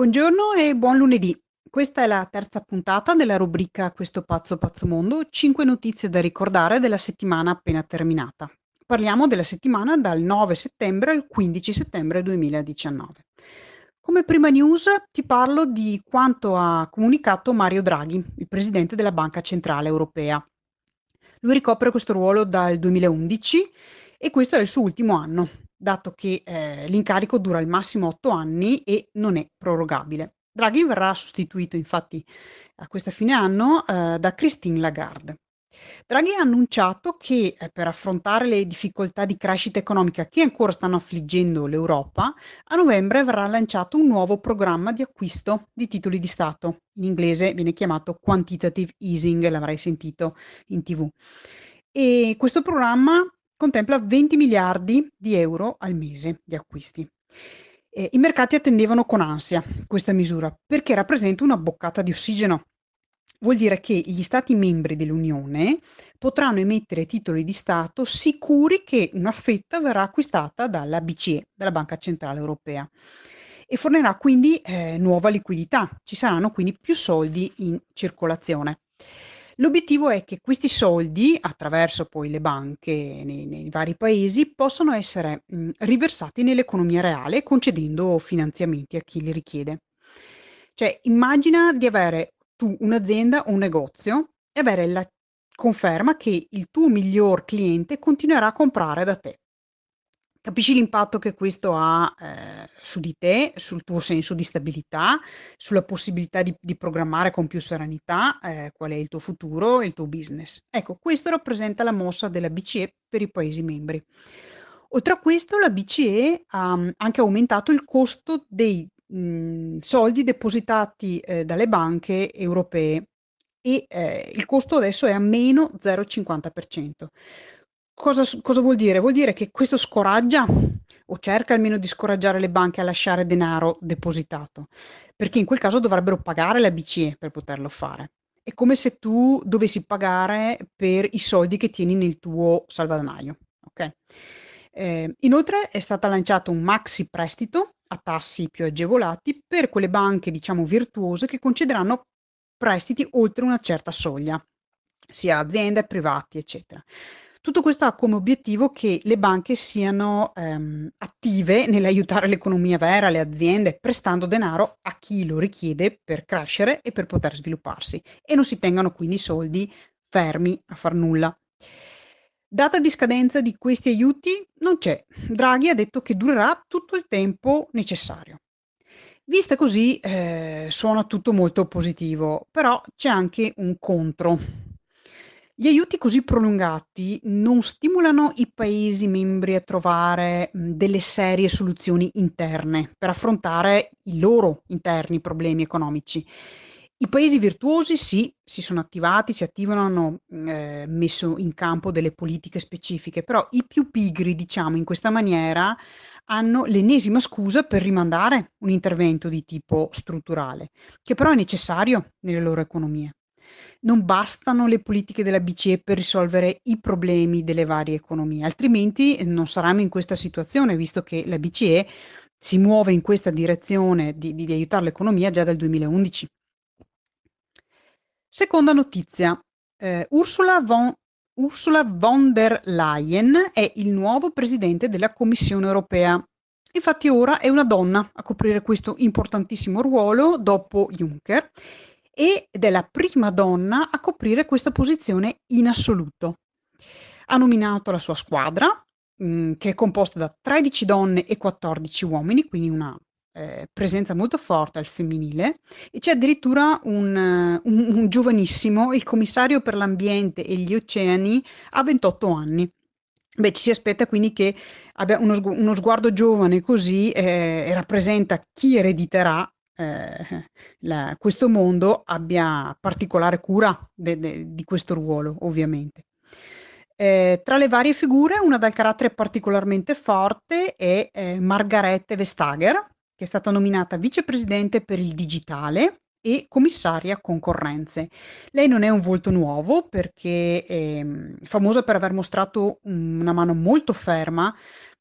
Buongiorno e buon lunedì. Questa è la terza puntata della rubrica Questo pazzo pazzo mondo, 5 notizie da ricordare della settimana appena terminata. Parliamo della settimana dal 9 settembre al 15 settembre 2019. Come prima news ti parlo di quanto ha comunicato Mario Draghi, il presidente della Banca Centrale Europea. Lui ricopre questo ruolo dal 2011 e questo è il suo ultimo anno dato che eh, l'incarico dura al massimo otto anni e non è prorogabile. Draghi verrà sostituito infatti a questa fine anno eh, da Christine Lagarde. Draghi ha annunciato che eh, per affrontare le difficoltà di crescita economica che ancora stanno affliggendo l'Europa, a novembre verrà lanciato un nuovo programma di acquisto di titoli di Stato. In inglese viene chiamato quantitative easing, l'avrai sentito in tv. E questo programma contempla 20 miliardi di euro al mese di acquisti. Eh, I mercati attendevano con ansia questa misura perché rappresenta una boccata di ossigeno. Vuol dire che gli Stati membri dell'Unione potranno emettere titoli di Stato sicuri che una fetta verrà acquistata dalla BCE, dalla Banca Centrale Europea, e fornirà quindi eh, nuova liquidità. Ci saranno quindi più soldi in circolazione. L'obiettivo è che questi soldi, attraverso poi le banche nei, nei vari paesi, possano essere mh, riversati nell'economia reale concedendo finanziamenti a chi li richiede. Cioè, immagina di avere tu un'azienda o un negozio e avere la conferma che il tuo miglior cliente continuerà a comprare da te. Capisci l'impatto che questo ha, ehm, su di te, sul tuo senso di stabilità, sulla possibilità di di programmare con più serenità, ehm, qual è il tuo futuro e il tuo business. Ecco, questo rappresenta la mossa della BCE per i paesi membri. Oltre a questo la BCE ha, mhmm, anche aumentato il costo dei, mhmm, soldi depositati, ehm, dalle banche europee e, ehm, il costo adesso è a meno 0,50%. Cosa, cosa vuol dire? Vuol dire che questo scoraggia o cerca almeno di scoraggiare le banche a lasciare denaro depositato, perché in quel caso dovrebbero pagare la BCE per poterlo fare. È come se tu dovessi pagare per i soldi che tieni nel tuo salvadanaio. Okay? Eh, inoltre è stato lanciato un maxi prestito a tassi più agevolati per quelle banche, diciamo, virtuose che concederanno prestiti oltre una certa soglia, sia aziende, privati, eccetera. Tutto questo ha come obiettivo che le banche siano ehm, attive nell'aiutare l'economia vera, le aziende, prestando denaro a chi lo richiede per crescere e per poter svilupparsi e non si tengano quindi soldi fermi a far nulla. Data di scadenza di questi aiuti non c'è. Draghi ha detto che durerà tutto il tempo necessario. Vista così eh, suona tutto molto positivo, però c'è anche un contro gli aiuti così prolungati non stimolano i Paesi membri a trovare, delle serie soluzioni interne per affrontare i loro interni problemi economici. I Paesi virtuosi sì, si sono attivati, si attivano, hanno, ehm, messo in campo delle politiche specifiche, però i più pigri, diciamo in questa maniera, hanno l'ennesima scusa per rimandare un intervento di tipo strutturale, che però è necessario nelle loro economie. Non bastano le politiche della BCE per risolvere i problemi delle varie economie, altrimenti non saremmo in questa situazione, visto che la BCE si muove in questa direzione di, di, di aiutare l'economia già dal 2011. Seconda notizia, eh, Ursula, von, Ursula von der Leyen è il nuovo presidente della Commissione europea. Infatti ora è una donna a coprire questo importantissimo ruolo dopo Juncker ed è la prima donna a coprire questa posizione in assoluto. Ha nominato la sua squadra, mh, mm, che è composta da 13 donne e 14 uomini, quindi una eh, presenza molto forte al femminile, e c'è addirittura un, un, un giovanissimo, il commissario per l'ambiente e gli oceani, a 28 anni. Beh, ci si aspetta quindi che abbia uno, uno sguardo giovane così eh, rappresenta chi erediterà eh, la, questo mondo abbia particolare cura de, de, di questo ruolo, ovviamente. Eh, tra le varie figure, una dal carattere particolarmente forte è eh, Margarete Vestager, che è stata nominata vicepresidente per il digitale e commissaria concorrenze. Lei non è un volto nuovo perché è mm, famosa per aver mostrato una mano molto ferma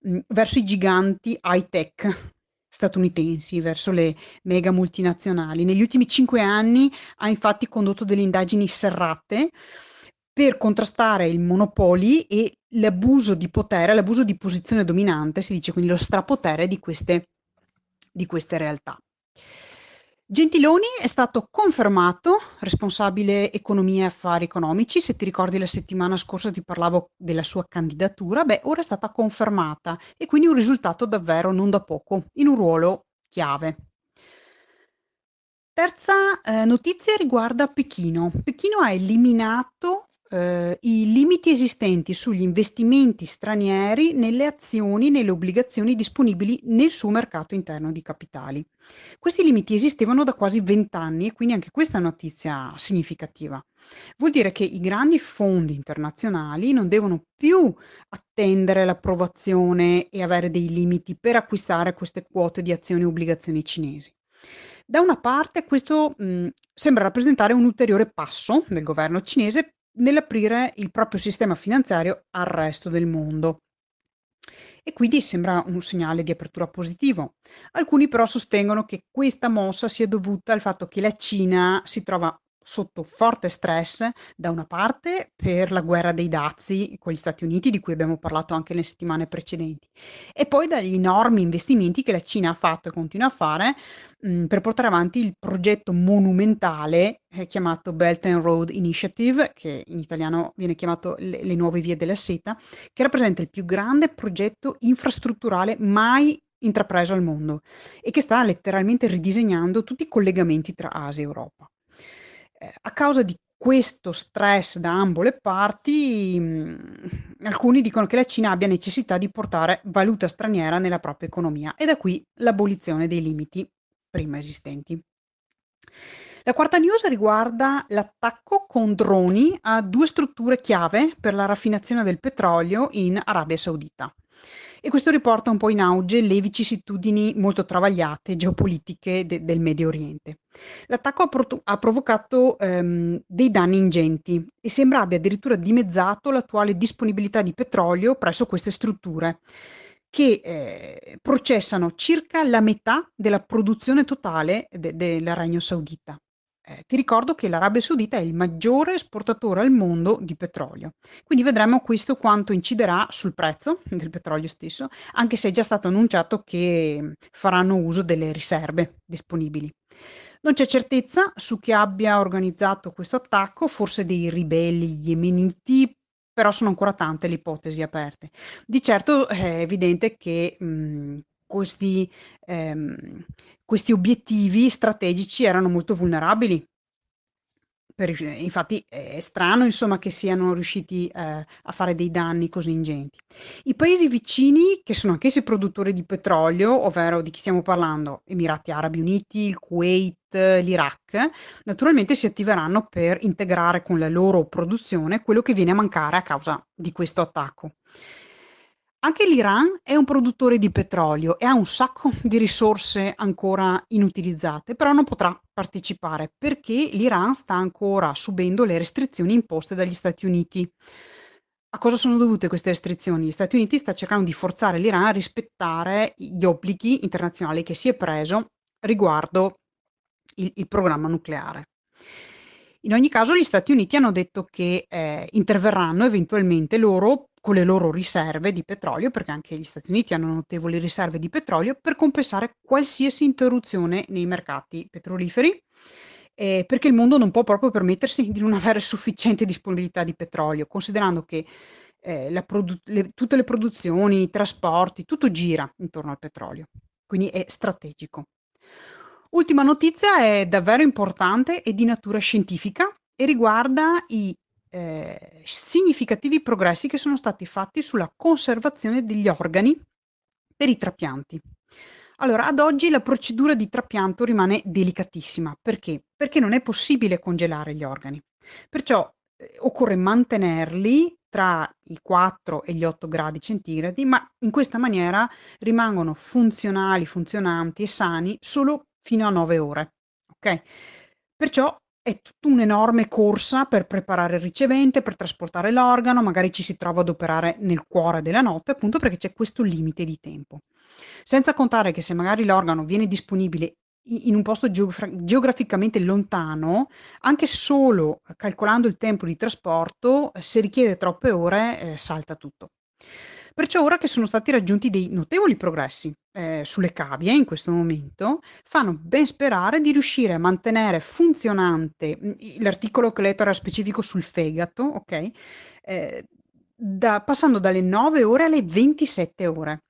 mm, verso i giganti high tech statunitensi verso le mega multinazionali. Negli ultimi cinque anni ha infatti condotto delle indagini serrate per contrastare i monopoli e l'abuso di potere, l'abuso di posizione dominante, si dice quindi lo strapotere di queste, di queste realtà. Gentiloni è stato confermato responsabile economia e affari economici. Se ti ricordi la settimana scorsa ti parlavo della sua candidatura, beh, ora è stata confermata e quindi un risultato davvero non da poco, in un ruolo chiave. Terza eh, notizia riguarda Pechino. Pechino ha eliminato eh, i limiti esistenti sugli investimenti stranieri nelle azioni, nelle obbligazioni disponibili nel suo mercato interno di capitali. Questi limiti esistevano da quasi vent'anni e quindi anche questa è una notizia significativa. Vuol dire che i grandi fondi internazionali non devono più attendere l'approvazione e avere dei limiti per acquistare queste quote di azioni e obbligazioni cinesi. Da una parte questo mh, sembra rappresentare un ulteriore passo del governo cinese nell'aprire il proprio sistema finanziario al resto del mondo. E quindi sembra un segnale di apertura positivo. Alcuni però sostengono che questa mossa sia dovuta al fatto che la Cina si trova sotto forte stress da una parte per la guerra dei dazi con gli Stati Uniti di cui abbiamo parlato anche nelle settimane precedenti e poi dagli enormi investimenti che la Cina ha fatto e continua a fare mh, mm, per portare avanti il progetto monumentale eh, chiamato Belt and Road Initiative che in italiano viene chiamato le, le nuove vie della seta che rappresenta il più grande progetto infrastrutturale mai intrapreso al mondo e che sta letteralmente ridisegnando tutti i collegamenti tra Asia e Europa. Eh, a causa di questo stress da ambo le parti, mh, mm, alcuni dicono che la Cina abbia necessità di portare valuta straniera nella propria economia e da qui l'abolizione dei limiti prima esistenti. La quarta news riguarda l'attacco con droni a due strutture chiave per la raffinazione del petrolio in Arabia Saudita e questo riporta un po' in auge le vicissitudini molto travagliate geopolitiche de- del Medio Oriente. L'attacco ha, pro- ha provocato ehm, dei danni ingenti e sembra abbia addirittura dimezzato l'attuale disponibilità di petrolio presso queste strutture che eh, processano circa la metà della produzione totale de- del Regno Saudita. Eh, ti ricordo che l'Arabia Saudita è il maggiore esportatore al mondo di petrolio, quindi vedremo questo quanto inciderà sul prezzo del petrolio stesso, anche se è già stato annunciato che faranno uso delle riserve disponibili. Non c'è certezza su chi abbia organizzato questo attacco, forse dei ribelli yemeniti, però sono ancora tante le ipotesi aperte. Di certo è evidente che mh, questi, ehm, questi obiettivi strategici erano molto vulnerabili. Per, infatti è strano insomma, che siano riusciti eh, a fare dei danni così ingenti. I paesi vicini, che sono anch'essi produttori di petrolio, ovvero di chi stiamo parlando, Emirati Arabi Uniti, il Kuwait, l'Iraq, naturalmente si attiveranno per integrare con la loro produzione quello che viene a mancare a causa di questo attacco. Anche l'Iran è un produttore di petrolio e ha un sacco di risorse ancora inutilizzate, però non potrà partecipare perché l'Iran sta ancora subendo le restrizioni imposte dagli Stati Uniti. A cosa sono dovute queste restrizioni? Gli Stati Uniti sta cercando di forzare l'Iran a rispettare gli obblighi internazionali che si è preso riguardo il, il programma nucleare. In ogni caso gli Stati Uniti hanno detto che eh, interverranno eventualmente loro con le loro riserve di petrolio, perché anche gli Stati Uniti hanno notevoli riserve di petrolio, per compensare qualsiasi interruzione nei mercati petroliferi, eh, perché il mondo non può proprio permettersi di non avere sufficiente disponibilità di petrolio, considerando che eh, produ- le, tutte le produzioni, i trasporti, tutto gira intorno al petrolio, quindi è strategico. Ultima notizia è davvero importante e di natura scientifica e riguarda i eh, significativi progressi che sono stati fatti sulla conservazione degli organi per i trapianti. Allora, ad oggi la procedura di trapianto rimane delicatissima. Perché? Perché non è possibile congelare gli organi. Perciò eh, occorre mantenerli tra i 4 e gli 8 gradi centigradi, ma in questa maniera rimangono funzionali, funzionanti e sani solo fino a 9 ore. Ok? Perciò è tutta un'enorme corsa per preparare il ricevente, per trasportare l'organo, magari ci si trova ad operare nel cuore della notte, appunto perché c'è questo limite di tempo. Senza contare che se magari l'organo viene disponibile in un posto geogra- geograficamente lontano, anche solo calcolando il tempo di trasporto, se richiede troppe ore, eh, salta tutto. Perciò ora che sono stati raggiunti dei notevoli progressi eh, sulle cavie in questo momento, fanno ben sperare di riuscire a mantenere funzionante mm, l'articolo che ho letto era specifico sul fegato, ok? Eh, da, passando dalle 9 ore alle 27 ore.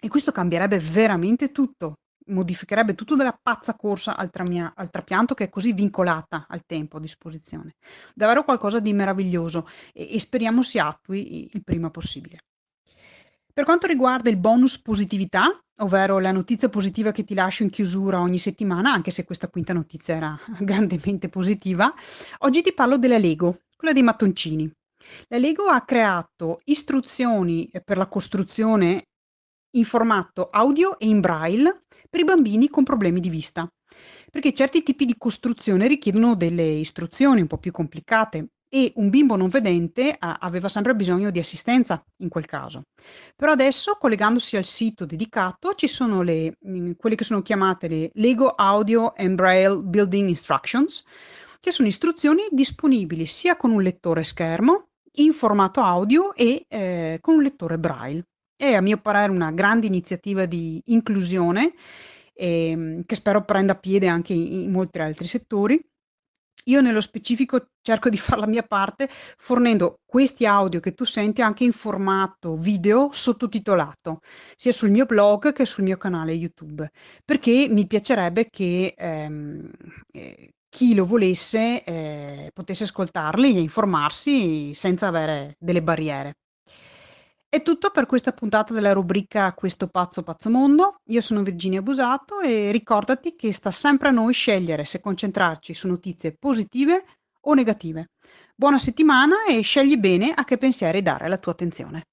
E questo cambierebbe veramente tutto, modificherebbe tutto della pazza corsa al, tramia- al trapianto che è così vincolata al tempo a disposizione. Davvero qualcosa di meraviglioso e, e speriamo si attui il prima possibile. Per quanto riguarda il bonus positività, ovvero la notizia positiva che ti lascio in chiusura ogni settimana, anche se questa quinta notizia era grandemente positiva, oggi ti parlo della Lego, quella dei mattoncini. La Lego ha creato istruzioni per la costruzione in formato audio e in braille per i bambini con problemi di vista, perché certi tipi di costruzione richiedono delle istruzioni un po' più complicate e un bimbo non vedente aveva sempre bisogno di assistenza in quel caso. Però adesso, collegandosi al sito dedicato, ci sono le, mm, quelle che sono chiamate le Lego Audio and Braille Building Instructions, che sono istruzioni disponibili sia con un lettore schermo in formato audio e eh, con un lettore braille. È a mio parere una grande iniziativa di inclusione eh, che spero prenda piede anche in, in molti altri settori io nello specifico cerco di far la mia parte fornendo questi audio che tu senti anche in formato video sottotitolato, sia sul mio blog che sul mio canale YouTube, perché mi piacerebbe che ehm, eh, chi lo volesse eh, potesse ascoltarli e informarsi senza avere delle barriere. È tutto per questa puntata della rubrica Questo pazzo pazzo mondo. Io sono Virginia Busato e ricordati che sta sempre a noi scegliere se concentrarci su notizie positive o negative. Buona settimana e scegli bene a che pensieri dare la tua attenzione.